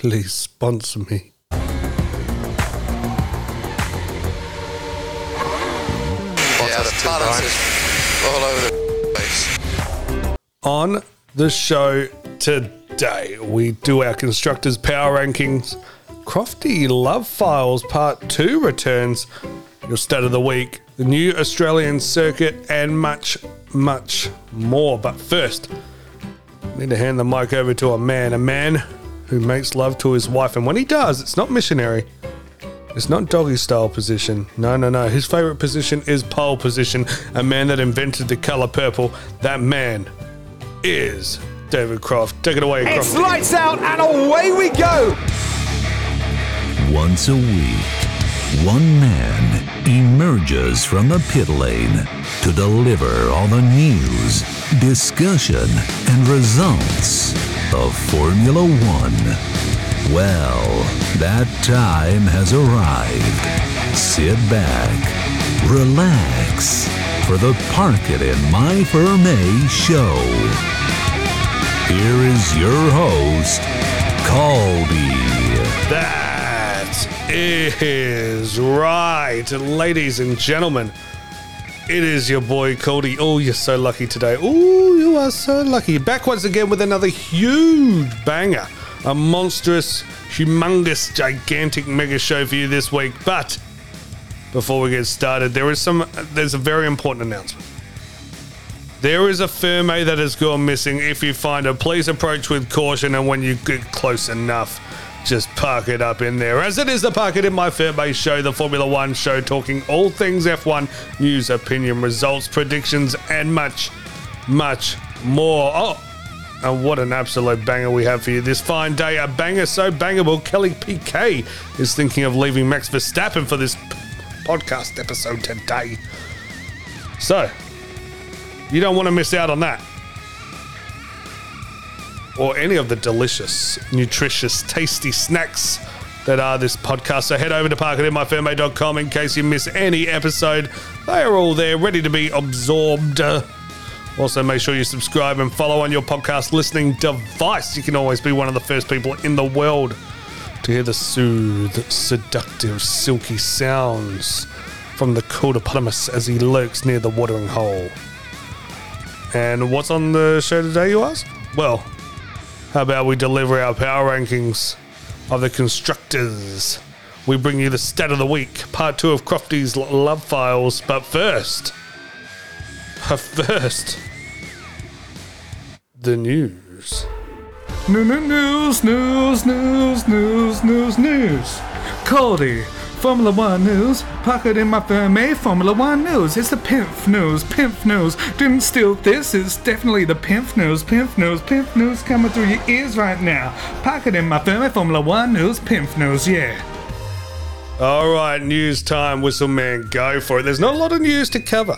please sponsor me. Yeah, the balance is all over the place. On the show today, we do our constructors' power rankings. Crofty Love Files Part 2 returns, your stat of the week, the new Australian circuit, and much, much more. But first, I need to hand the mic over to a man, a man who makes love to his wife. And when he does, it's not missionary. It's not doggy style position. No, no, no. His favorite position is pole position. A man that invented the color purple. That man is David Croft. Take it away, It's Croft. lights out and away we go. Once a week, one man emerges from the pit lane to deliver all the news, discussion, and results of Formula One. Well, that time has arrived. Sit back, relax for the Park It in My Ferme show. Here is your host, Colby. That is right, ladies and gentlemen. It is your boy Cody. Oh, you're so lucky today. Oh, you are so lucky. Back once again with another huge banger. A monstrous, humongous, gigantic mega show for you this week. But before we get started, there is some there's a very important announcement. There is a Ferme that has gone missing. If you find it, please approach with caution, and when you get close enough, it up in there. As it is the Park It in My Ferme show, the Formula One show, talking all things F1, news, opinion, results, predictions, and much, much more. Oh, and what an absolute banger we have for you this fine day. A banger so bangable, Kelly Piquet is thinking of leaving Max Verstappen for this podcast episode today. So, you don't want to miss out on that. Or any of the delicious, nutritious, tasty snacks that are this podcast. So head over to parkitinmyfirme.com in case you miss any episode. They are all there, ready to be absorbed. Also, make sure you subscribe and follow on your podcast listening device. You can always be one of the first people in the world to hear the soothed, seductive, silky sounds from the Codopotamus as he lurks near the watering hole. And what's on the show today, you ask? Well, how about we deliver our power rankings of the constructors? We bring you the stat of the week, part two of Crofty's Love Files. But first, but first, the news. New, new, news, news, news, news, news, news. Cody, Formula One news. Pocket in my Ferme, eh? Formula One news. It's the Pimp news, Pimp news. Didn't steal this, it's definitely the Pimp news, Pimp news, Pimp news coming through your ears right now. Pocket in my Ferme, eh? Formula One news, Pimp news, yeah. All right, news time, Whistleman, go for it. There's not a lot of news to cover.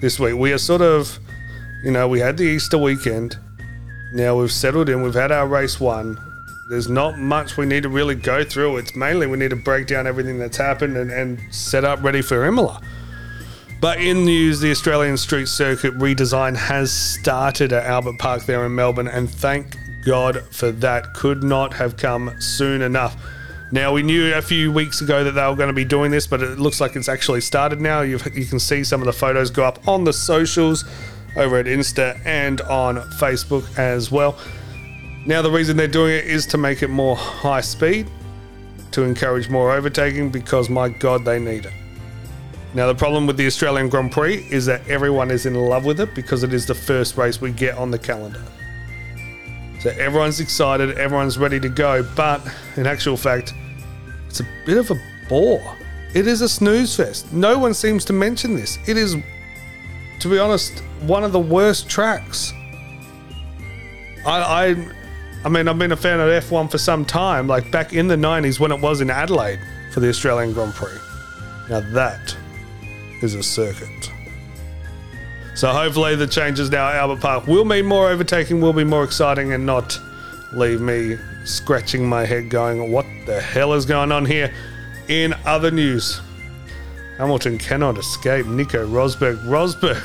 this week. We are sort of, you know, we had the Easter weekend. Now we've settled in. We've had our race one. There's not much we need to really go through. It's mainly we need to break down everything that's happened and, and set up ready for Imola. But in news, the Australian Street Circuit redesign has started at Albert Park there in Melbourne, and thank God for that. Could not have come soon enough. Now, we knew a few weeks ago that they were going to be doing this, but it looks like it's actually started now. You've, you can see some of the photos go up on the socials over at Insta and on Facebook as well. Now, the reason they're doing it is to make it more high speed, to encourage more overtaking, because my God, they need it. Now, the problem with the Australian Grand Prix is that everyone is in love with it because it is the first race we get on the calendar. So everyone's excited, everyone's ready to go, but in actual fact, it's a bit of a bore. It is a snooze fest. No one seems to mention this. It is, to be honest, one of the worst tracks. I, I, I mean, I've been a fan of F1 for some time, like back in the 90s when it was in Adelaide for the Australian Grand Prix. Now that is a circuit. So hopefully the changes now at Albert Park will mean more overtaking, will be more exciting, and not leave me scratching my head going, what the hell is going on here? In other news, Hamilton cannot escape Nico Rosberg. Rosberg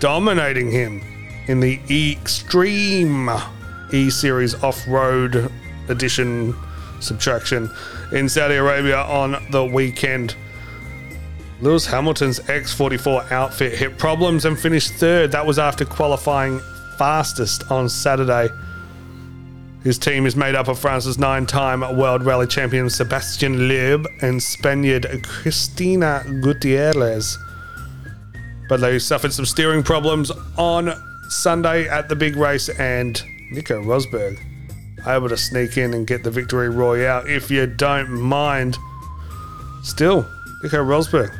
dominating him in the Extreme E Series Off Road Edition subtraction in Saudi Arabia on the weekend. Lewis Hamilton's X44 outfit hit problems and finished third. That was after qualifying fastest on Saturday. His team is made up of France's nine time World Rally Champion Sebastian Loeb and Spaniard Cristina Gutierrez. But they suffered some steering problems on Sunday at the big race, and Nico Rosberg able to sneak in and get the victory royale if you don't mind. Still, Nico Rosberg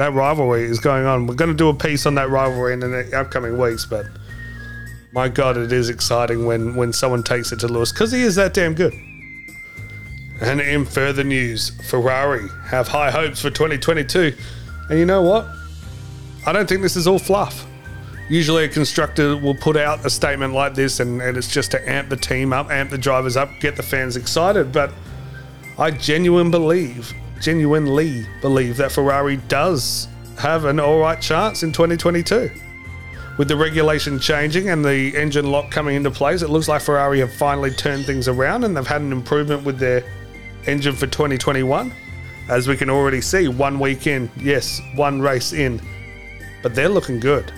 that rivalry is going on. We're going to do a piece on that rivalry in the upcoming weeks, but my God, it is exciting when, when someone takes it to Lewis because he is that damn good. And in further news, Ferrari have high hopes for 2022. And you know what? I don't think this is all fluff. Usually, a constructor will put out a statement like this, and, and it's just to amp the team up, amp the drivers up, get the fans excited. But I genuinely believe genuinely believe that Ferrari does have an alright chance in 2022. With the regulation changing and the engine lock coming into place, it looks like Ferrari have finally turned things around and they've had an improvement with their engine for 2021. As we can already see, one week in, yes, one race in, but they're looking good.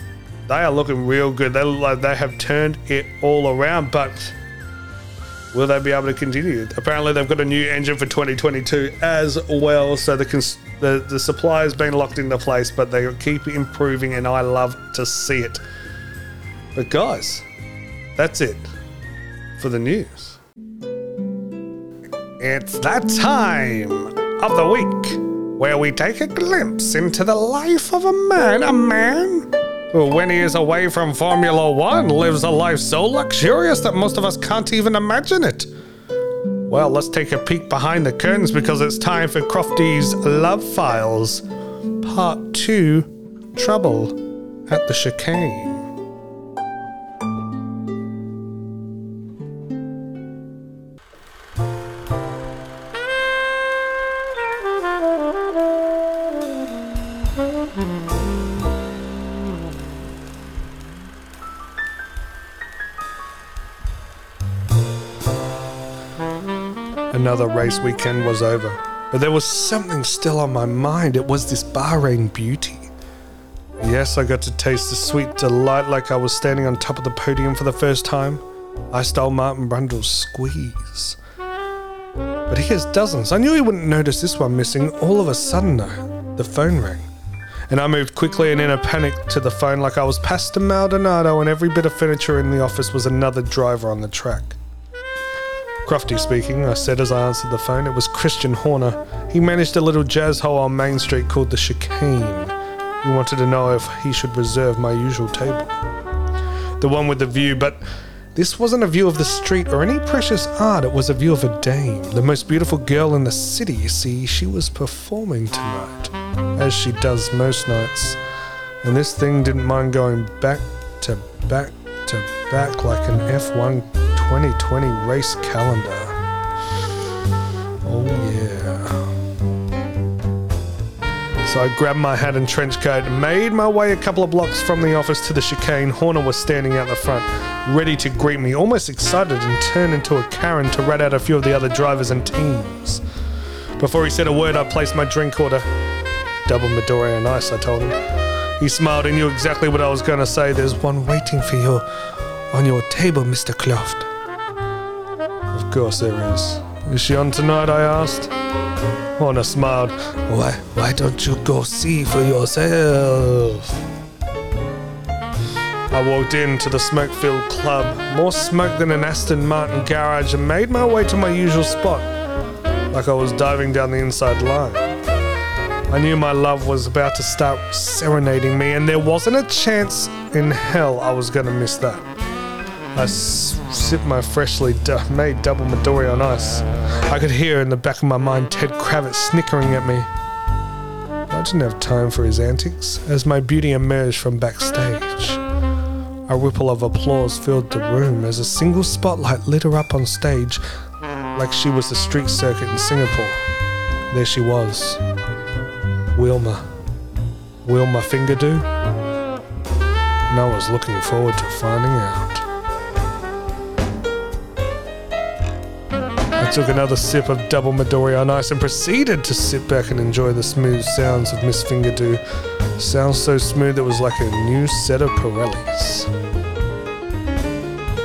They are looking real good. They look like they have turned it all around, but will they be able to continue? Apparently, they've got a new engine for 2022 as well. So the cons- the, the supply has been locked into place, but they keep improving, and I love to see it. But guys, that's it for the news. It's that time of the week where we take a glimpse into the life of a man, a man who, when he is away from Formula One, lives a life so luxurious that most of us can't even imagine it. Well, let's take a peek behind the curtains because it's time for Crofty's Love Files, Part 2 Trouble at the Chicane. Another race weekend was over, but there was something still on my mind. It was this Bahrain beauty. Yes, I got to taste the sweet delight like I was standing on top of the podium for the first time. I stole Martin Brundle's squeeze. But he has dozens. I knew he wouldn't notice this one missing. All of a sudden, though, the phone rang. And I moved quickly and in a panic to the phone like I was Pastor Maldonado, and every bit of furniture in the office was another driver on the track. Crofty speaking, I said as I answered the phone. It was Christian Horner. He managed a little jazz hole on Main Street called the Chicane. He wanted to know if he should reserve my usual table. The one with the view, but this wasn't a view of the street or any precious art, it was a view of a dame, the most beautiful girl in the city. You see, she was performing tonight, as she does most nights. And this thing didn't mind going back to back to back like an F1 2020 race calendar. Oh, yeah. So I grabbed my hat and trench coat made my way a couple of blocks from the office to the chicane. Horner was standing out the front, ready to greet me, almost excited and turned into a Karen to rat out a few of the other drivers and teams. Before he said a word, I placed my drink order. Double Midori and ice, I told him. He smiled and knew exactly what I was going to say. There's one waiting for you on your table, Mr. Croft. Course there is. Is she on tonight? I asked. Horner smiled. Why, why don't you go see for yourself? I walked into the smoke filled club, more smoke than an Aston Martin garage, and made my way to my usual spot, like I was diving down the inside line. I knew my love was about to start serenading me, and there wasn't a chance in hell I was going to miss that. I sipped my freshly made double Midori on ice. I could hear in the back of my mind Ted Kravitz snickering at me. I didn't have time for his antics as my beauty emerged from backstage. A ripple of applause filled the room as a single spotlight lit her up on stage like she was the street circuit in Singapore. There she was. Wilma. Wilma Fingerdo? And I was looking forward to finding out. Took another sip of double Midori on ice and proceeded to sit back and enjoy the smooth sounds of Miss Fingerdo. Sounds so smooth it was like a new set of Pirellis.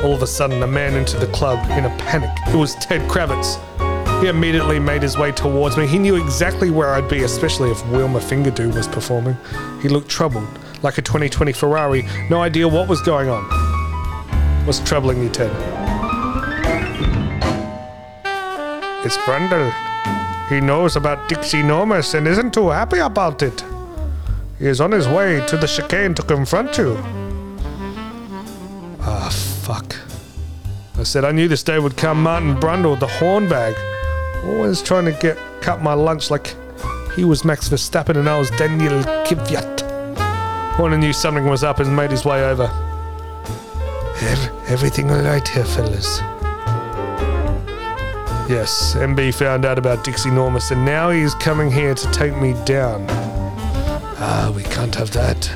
All of a sudden, a man entered the club in a panic. It was Ted Kravitz. He immediately made his way towards me. He knew exactly where I'd be, especially if Wilma Fingerdo was performing. He looked troubled, like a 2020 Ferrari, no idea what was going on. What's troubling you, Ted? Brundle. He knows about Dixie Normus and isn't too happy about it. He is on his way to the chicane to confront you. Ah, fuck. I said I knew this day would come. Martin Brundle, the hornbag, always trying to get cut my lunch like he was Max Verstappen and I was Daniel Kvyat. Horner knew something was up and made his way over. Everything all right here, fellas? Yes, MB found out about Dixie Normus and now he's coming here to take me down. Ah, we can't have that.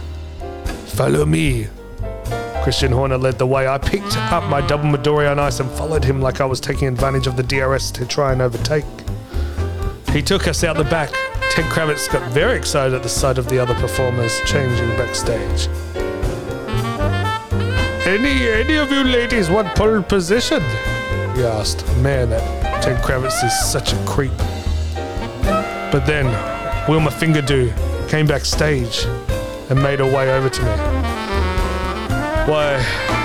Follow me. Christian Horner led the way. I picked up my double Midori on ice and followed him like I was taking advantage of the DRS to try and overtake. He took us out the back. Ted Kravitz got very excited at the sight of the other performers changing backstage. Any any of you ladies want pole position? He asked. Man, Ted Kravitz is such a creep. But then Wilma Fingerdo came backstage and made her way over to me. Why,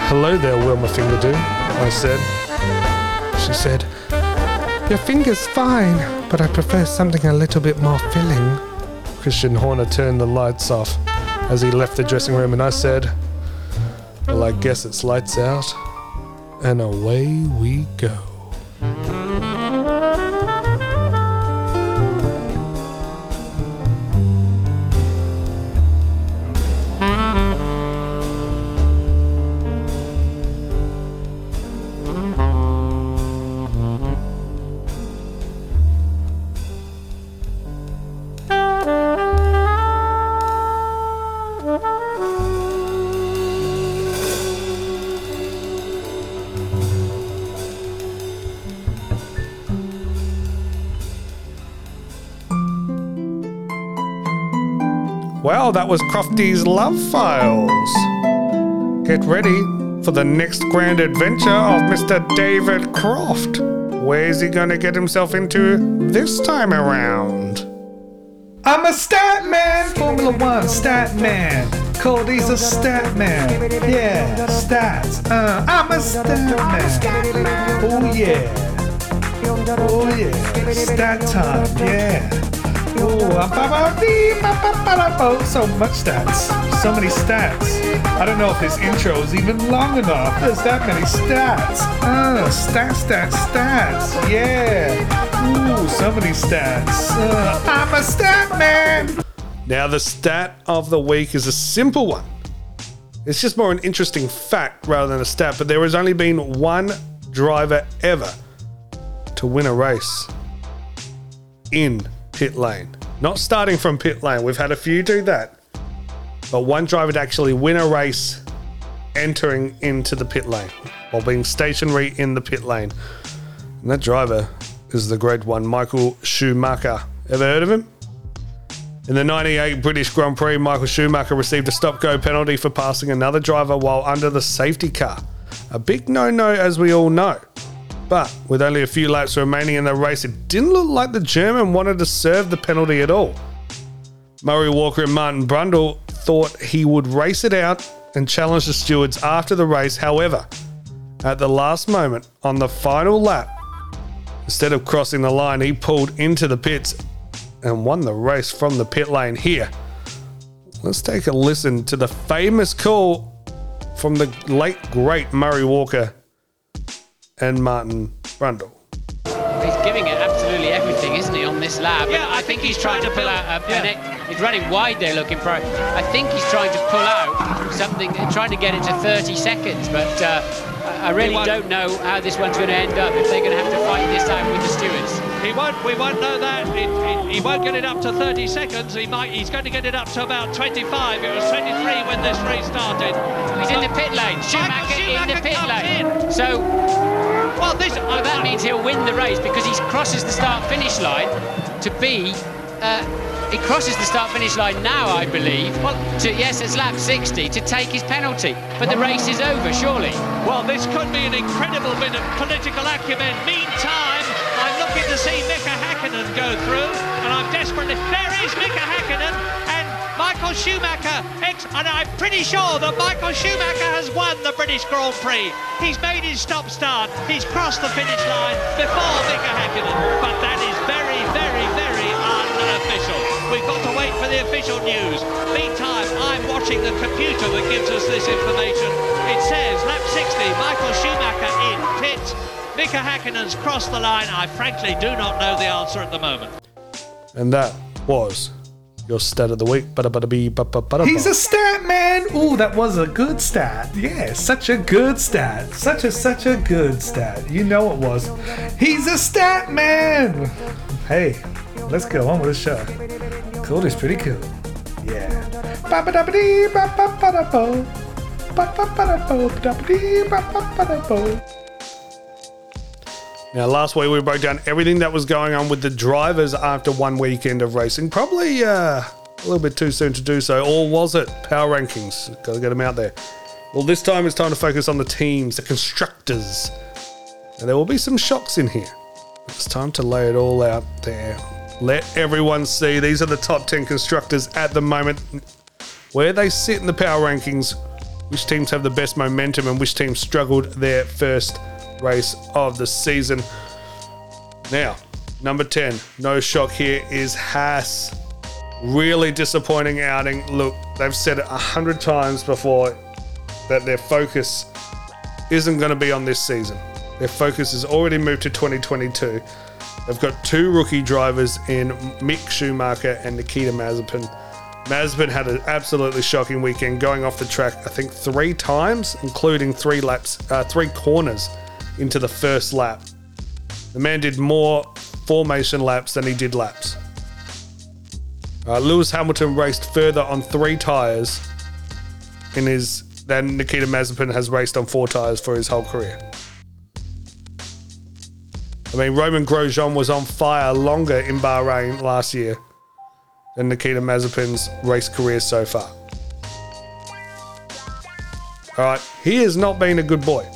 hello there, Wilma Fingerdo, I said. She said, Your finger's fine, but I prefer something a little bit more filling. Christian Horner turned the lights off as he left the dressing room, and I said, Well, I guess it's lights out. And away we go. Well, that was Crofty's Love Files. Get ready for the next grand adventure of Mr. David Croft. Where's he gonna get himself into this time around? I'm a stat man, Formula One stat man. Cody's a stat man. Yeah, stats. Uh, I'm a stat man. Oh yeah. Oh yeah. Stat time. Yeah. So much stats. So many stats. I don't know if this intro is even long enough. There's that many stats. Uh, stats, stats, stats. Yeah. Ooh, so many stats. Uh, I'm a stat man. Now, the stat of the week is a simple one. It's just more an interesting fact rather than a stat, but there has only been one driver ever to win a race in pit lane. Not starting from pit lane. We've had a few do that. But one driver to actually win a race entering into the pit lane while being stationary in the pit lane. And that driver is the great one, Michael Schumacher. Ever heard of him? In the 98 British Grand Prix, Michael Schumacher received a stop go penalty for passing another driver while under the safety car. A big no no, as we all know. But with only a few laps remaining in the race, it didn't look like the German wanted to serve the penalty at all. Murray Walker and Martin Brundle thought he would race it out and challenge the stewards after the race. However, at the last moment, on the final lap, instead of crossing the line, he pulled into the pits and won the race from the pit lane here. Let's take a listen to the famous call from the late great Murray Walker and Martin Brundle. He's giving it absolutely everything, isn't he, on this lap? Yeah, And I I think think he's he's trying to trying to pull out. A, an yeah. ex- he's running wide there, looking for. I think he's trying to pull out something, trying to get it to 30 seconds. But uh, I I really don't know how this one's going to end up. If they're going to have to fight this out with the stewards. He won't. We won't know that. It, it, he won't get it up to 30 seconds. He might. He's going to get it up to about 25. It was 23 when this race started. He's in the pit lane. Schumacher, in the pit lane. in. So Well, this. oh, that means he'll win the race because he crosses the start-finish line to be. Uh, he crosses the start-finish line now, I believe. Well- to yes, it's lap 60 to take his penalty. But the race is over, surely. Well, this could be an incredible bit of political acumen. Meantime, to see Mika Hakkinen go through, and I'm desperately. There is Mika Hakkinen and Michael Schumacher. And I'm pretty sure that Michael Schumacher has won the British Grand Prix. He's made his stop start. He's crossed the finish line before Mika Hakkinen. But that is very, very, very unofficial. We've got to wait for the official news. Meantime, I'm watching the computer that gives us this information. It says lap 60, Michael Schumacher in pits. Mika Hakkinen's crossed the line. I frankly do not know the answer at the moment. And that was your stat of the week. He's a stat man. Ooh, that was a good stat. Yeah, such a good stat. Such a such a good stat. You know it was. He's a stat man. Hey, let's go on with the show. Cody's pretty cool. Yeah. Ba-ba-da-ba-dee, ba-ba-ba-da-bo. Ba-ba-ba-da-bo, ba-da-ba-dee, ba-ba-ba-da-bo. Now, last week we broke down everything that was going on with the drivers after one weekend of racing. Probably uh, a little bit too soon to do so, or was it? Power rankings. Got to get them out there. Well, this time it's time to focus on the teams, the constructors. And there will be some shocks in here. It's time to lay it all out there. Let everyone see these are the top 10 constructors at the moment. Where they sit in the power rankings, which teams have the best momentum, and which teams struggled their first race of the season. Now, number 10, no shock here, is Haas. Really disappointing outing. Look, they've said it a hundred times before that their focus isn't going to be on this season. Their focus has already moved to 2022. They've got two rookie drivers in Mick Schumacher and Nikita Mazepin. Mazepin had an absolutely shocking weekend, going off the track, I think three times, including three laps, uh, three corners into the first lap. The man did more formation laps than he did laps. Uh, Lewis Hamilton raced further on three tires in his than Nikita Mazepin has raced on four tires for his whole career. I mean, Romain Grosjean was on fire longer in Bahrain last year than Nikita Mazepin's race career so far. All right, he has not been a good boy.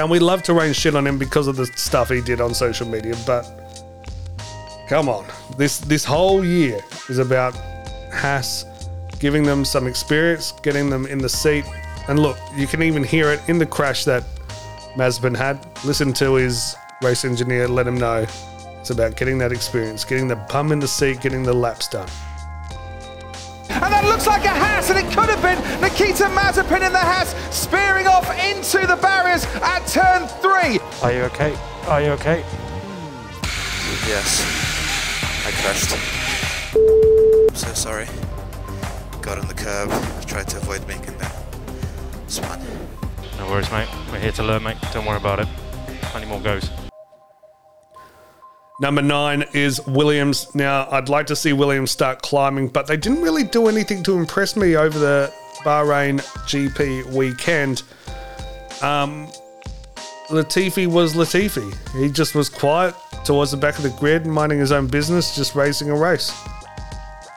And we love to rain shit on him because of the stuff he did on social media, but come on, this this whole year is about Haas giving them some experience, getting them in the seat, and look, you can even hear it in the crash that Mazepin had. Listen to his race engineer, let him know it's about getting that experience, getting the bum in the seat, getting the laps done. And that looks like a Haas, and it could have been Nikita Mazepin in the Haas, spearing off into the barriers at turn three. Are you okay? Are you okay? Yes. I crashed. I'm so sorry. Got on the curb, I've tried to avoid making that It's fine. No worries, mate. We're here to learn, mate. Don't worry about it. Plenty more goes. Number nine is Williams. Now, I'd like to see Williams start climbing, but they didn't really do anything to impress me over the Bahrain GP weekend. Um, Latifi was Latifi. He just was quiet towards the back of the grid, minding his own business, just racing a race.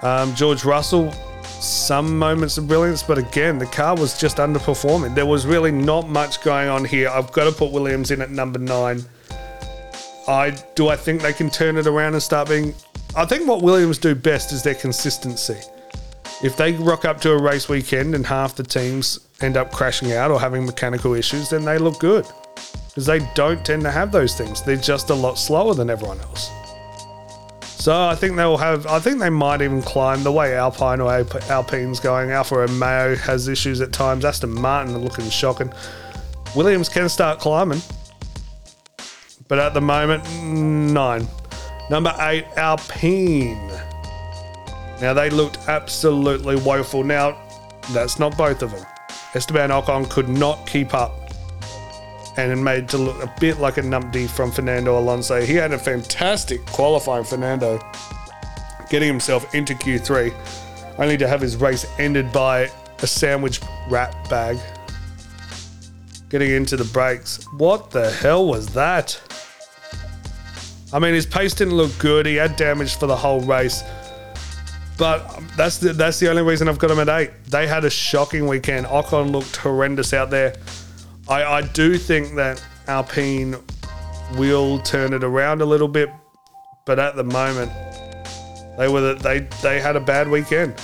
Um, George Russell, some moments of brilliance, but again, the car was just underperforming. There was really not much going on here. I've got to put Williams in at number nine. I do I think they can turn it around and start being. I think what Williams do best is their consistency. If they rock up to a race weekend and half the teams end up crashing out or having mechanical issues, then they look good because they don't tend to have those things. They're just a lot slower than everyone else. So I think they'll have. I think they might even climb the way Alpine or Alp- Alpine's going. Alfa Romeo has issues at times. Aston Martin are looking shocking. Williams can start climbing, but at the moment, nine. Number eight, Alpine. Now they looked absolutely woeful. Now that's not both of them. Esteban Ocon could not keep up and it made to look a bit like a numpty from Fernando Alonso. He had a fantastic qualifying Fernando, getting himself into Q3, only to have his race ended by a sandwich wrap bag. Getting into the brakes. What the hell was that? I mean, his pace didn't look good. He had damage for the whole race. But that's the, that's the only reason I've got him at eight. They had a shocking weekend. Ocon looked horrendous out there. I, I do think that Alpine will turn it around a little bit, but at the moment, they were the, they they had a bad weekend.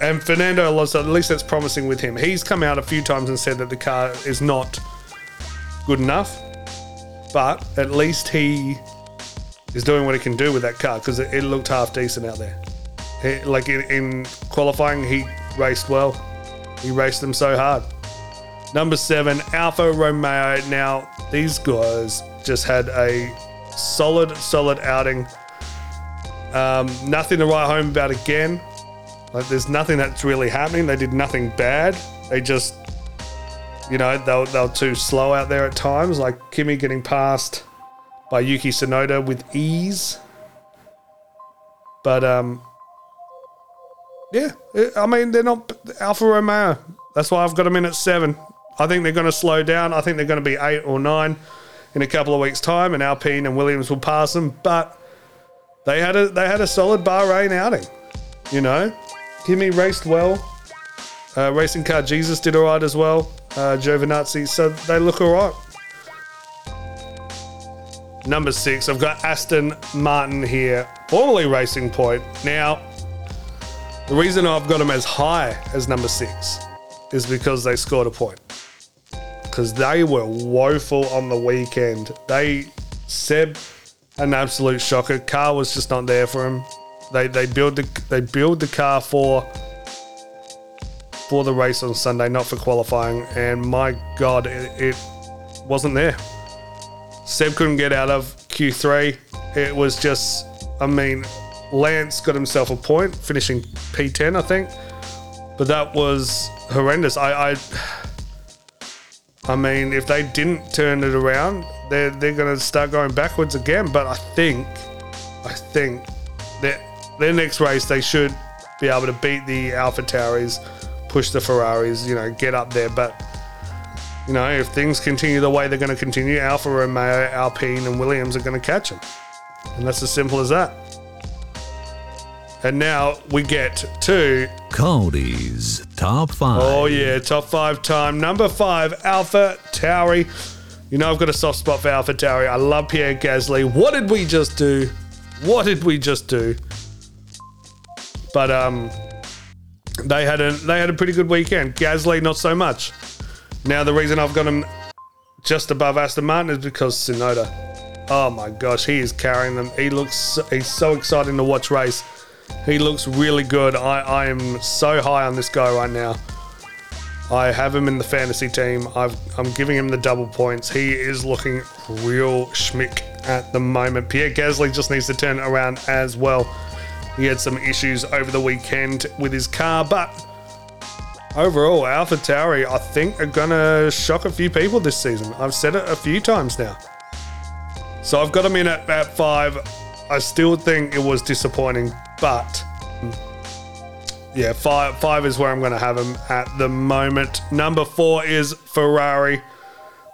And Fernando Alonso, at least that's promising with him. He's come out a few times and said that the car is not good enough, but at least he is doing what he can do with that car because it, it looked half decent out there. He- like in, in qualifying, he raced well. He raced them so hard. Number seven, Alfa Romeo. Now, these guys just had a solid, solid outing. Um, nothing to write home about again. Like, there's nothing that's really happening. They did nothing bad. They just, you know, they were, they were too slow out there at times. Like Kimi getting passed by Yuki Tsunoda with ease. But, um, yeah, I mean, they're not Alfa Romeo. That's why I've got them in at seven. I think they're going to slow down. I think they're going to be eight or nine in a couple of weeks' time, and Alpine and Williams will pass them. But they had a they had a solid Bahrain outing. You know, Kimi raced well. Uh, racing car Jesus did all right as well. Uh, Giovinazzi, so they look all right. Number six, I've got Aston Martin here, formerly Racing Point. Now, the reason I've got them as high as number six is because they scored a point. Because they were woeful on the weekend. They Seb, an absolute shocker. Car was just not there for him. They they build the they build the car for for the race on Sunday, not for qualifying. And my God, it, it wasn't there. Seb couldn't get out of Q3. It was just, I mean, Lance got himself a point, finishing P10, I think. But that was horrendous. I, I, I mean, if they didn't turn it around, they're they're going to start going backwards again. But I think, I think that their next race they should be able to beat the AlphaTauris, push the Ferraris, you know, get up there. But you know, if things continue the way they're going to continue, Alfa Romeo, Alpine, and Williams are going to catch them, and that's as simple as that. And now we get to Cody's Top 5. Oh yeah, top five time. Number five, Alpha Tauri. You know I've got a soft spot for AlphaTauri. I love Pierre Gasly. What did we just do? What did we just do? But um, they had a they had a pretty good weekend. Gasly not so much. Now the reason I've got him just above Aston Martin is because Tsunoda. Oh my gosh, he is carrying them. He looks, he's so exciting to watch race. He looks really good. I, I am so high on this guy right now. I have him in the fantasy team. I've, I'm giving him the double points. He is looking real schmick at the moment. Pierre Gasly just needs to turn around as well. He had some issues over the weekend with his car, but overall, AlphaTauri, I think, are going to shock a few people this season. I've said it a few times now. So I've got them in at, at five. I still think it was disappointing, but yeah, five five is where I'm going to have them at the moment. Number four is Ferrari.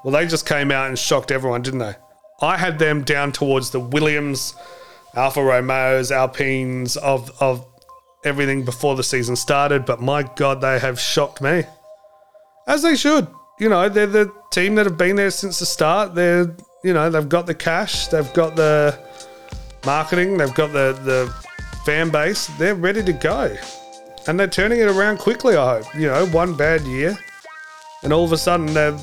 Well, they just came out and shocked everyone, didn't they? I had them down towards the Williams, Alfa Romeos, Alpines of of everything before the season started, but my God, they have shocked me. As they should. You know, they're the team that have been there since the start. They're, you know, they've got the cash, they've got the marketing, they've got the, the fan base. They're ready to go. And they're turning it around quickly, I hope. You know, one bad year. And all of a sudden they're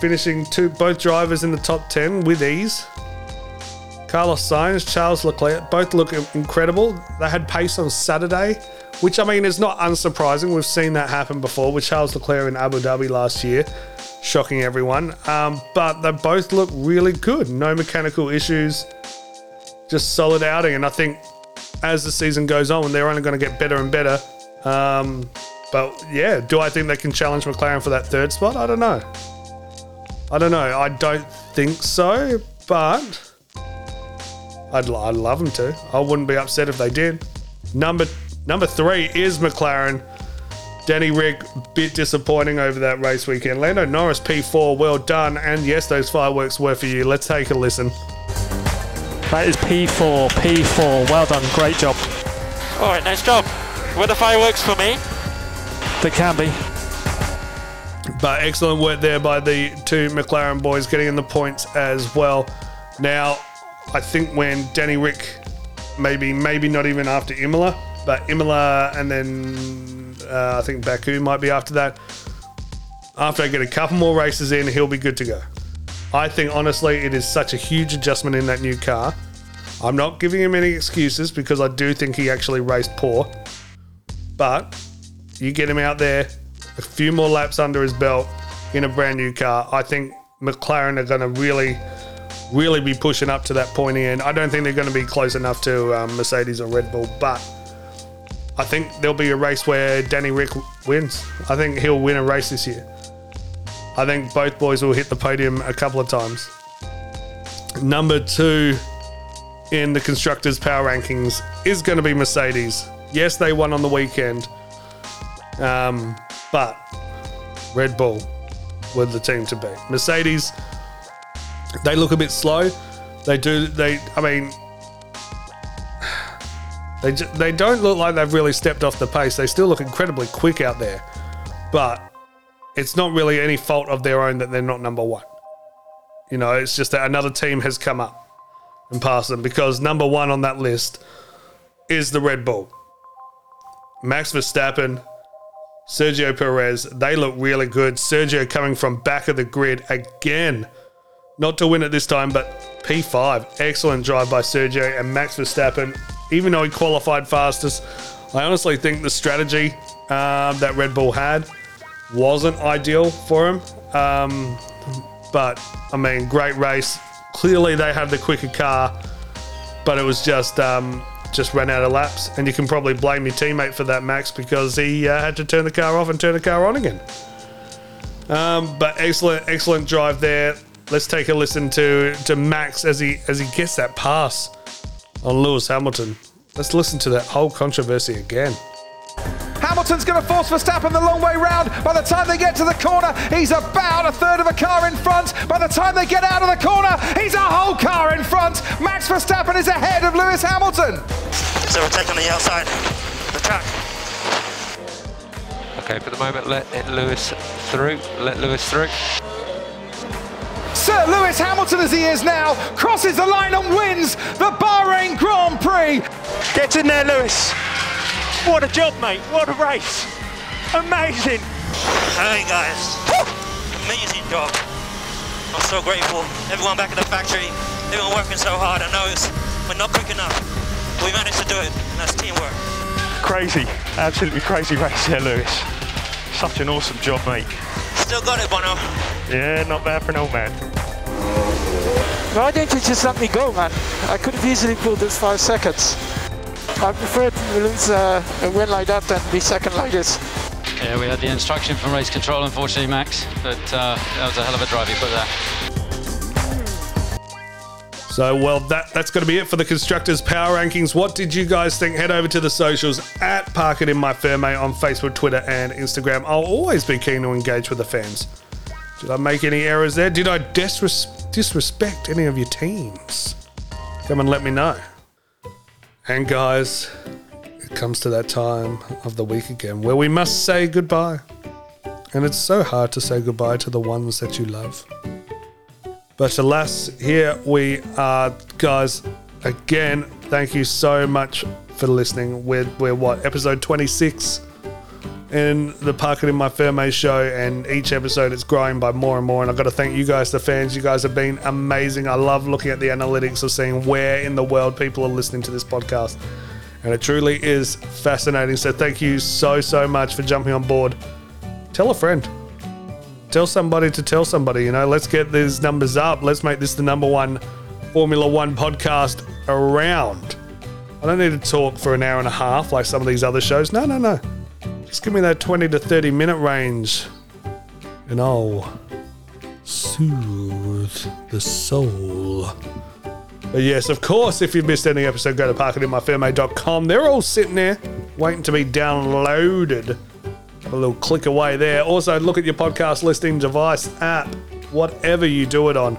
finishing two both drivers in the top 10 with ease. Carlos Sainz, Charles Leclerc, both look incredible. They had pace on Saturday, which I mean is not unsurprising. We've seen that happen before with Charles Leclerc in Abu Dhabi last year, shocking everyone. Um, but they both look really good. No mechanical issues, just solid outing. And I think as the season goes on, they're only going to get better and better. Um, but yeah, do I think they can challenge McLaren for that third spot? I don't know. I don't know. I don't think so, but I'd, I'd love them to. I wouldn't be upset if they did. Number number three is McLaren. Danny Ric, bit disappointing over that race weekend. Lando Norris P4, well done. And yes, those fireworks were for you. Let's take a listen. That is P4, P4. Well done, great job. All right, nice job. Were the fireworks for me? They can be. But excellent work there by the two McLaren boys getting in the points as well. Now, I think when Danny Ric, maybe maybe not even after Imola, but Imola and then uh, I think Baku might be after that. After I get a couple more races in, he'll be good to go. I think honestly, it is such a huge adjustment in that new car. I'm not giving him any excuses because I do think he actually raced poor. But you get him out there, a few more laps under his belt in a brand new car. I think McLaren are going to really really be pushing up to that pointy end. I don't think they're going to be close enough to um, Mercedes or Red Bull, but I think there'll be a race where Danny Ric wins. I think he'll win a race this year. I think both boys will hit the podium a couple of times. Number two in the constructors' power rankings is going to be Mercedes. Yes, they won on the weekend, um, but Red Bull were the team to beat. Mercedes they look a bit slow. They do. They. I mean, they they don't look like they've really stepped off the pace. They still look incredibly quick out there, but it's not really any fault of their own that they're not number one. You know, it's just that another team has come up and passed them because number one on that list is the Red Bull. Max Verstappen, Sergio Perez, they look really good. Sergio coming from back of the grid again not to win it this time, but P5. Excellent drive by Sergio and Max Verstappen. Even though he qualified fastest, I honestly think the strategy um, that Red Bull had wasn't ideal for him. Um, but I mean, great race. Clearly, they have the quicker car, but it was just um, just ran out of laps. And you can probably blame your teammate for that, Max, because he uh, had to turn the car off and turn the car on again. Um, but excellent, excellent drive there. Let's take a listen to to Max as he as he gets that pass on Lewis Hamilton. Let's listen to that whole controversy again. Hamilton's going to force Verstappen the long way round. By the time they get to the corner, he's about a third of a car in front. By the time they get out of the corner, he's a whole car in front. Max Verstappen is ahead of Lewis Hamilton. So we're taking the outside, the track. Okay, for the moment, let Lewis through. Let Lewis through. Sir Lewis Hamilton, as he is now, crosses the line and wins the Bahrain Grand Prix. Get in there, Lewis. What a job, mate. What a race. Amazing. Hey, guys. Amazing job. I'm so grateful. Everyone back at the factory, everyone working so hard. I know it's, we're not quick enough. We managed to do it, and that's teamwork. Crazy. Absolutely crazy race there, Lewis. Such an awesome job, mate. Still got it, Bono. Yeah, not bad for no man. Why didn't you just let me go, man? I could have easily pulled this five seconds. I prefer to lose uh, a win like that than be second like this. Yeah, we had the instruction from race control, unfortunately, Max, but uh, that was a hell of a drive you put there. So, well, that that's going to be it for the constructors' power rankings. What did you guys think? Head over to the socials at Park It in My Fair on Facebook, Twitter, and Instagram. I'll always be keen to engage with the fans. Did I make any errors there? Did I disres- disrespect any of your teams? Come and let me know. And guys, it comes to that time of the week again where we must say goodbye. And it's so hard to say goodbye to the ones that you love. But alas, here we are, guys. Again, thank you so much for listening. We're, we're what, episode 26 in the Park It in My Fairmay show, and each episode it's growing by more and more. And I've got to thank you guys, the fans. You guys have been amazing. I love looking at the analytics of seeing where in the world people are listening to this podcast. And it truly is fascinating. So thank you so, so much for jumping on board. Tell a friend tell somebody to tell somebody. You know, let's get these numbers up. Let's make this the number one Formula One podcast around. I don't need to talk for an hour and a half like some of these other shows. No, no, no. Just give me that 20 to 30 minute range and I'll soothe the soul. But yes, of course, if you've missed any episode, go to parkitinmyfairmate.com. They're all sitting there waiting to be downloaded a little click away there. Also, look at your podcast listing device app, whatever you do it on.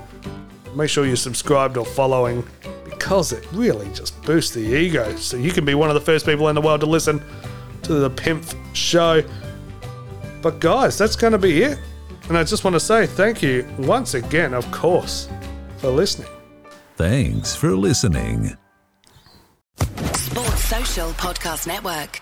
Make sure you're subscribed or following because it really just boosts the ego. So you can be one of the first people in the world to listen to the Pimp show. But guys, that's going to be it. And I just want to say thank you once again, of course, for listening. Thanks for listening. Sports Social Podcast Network.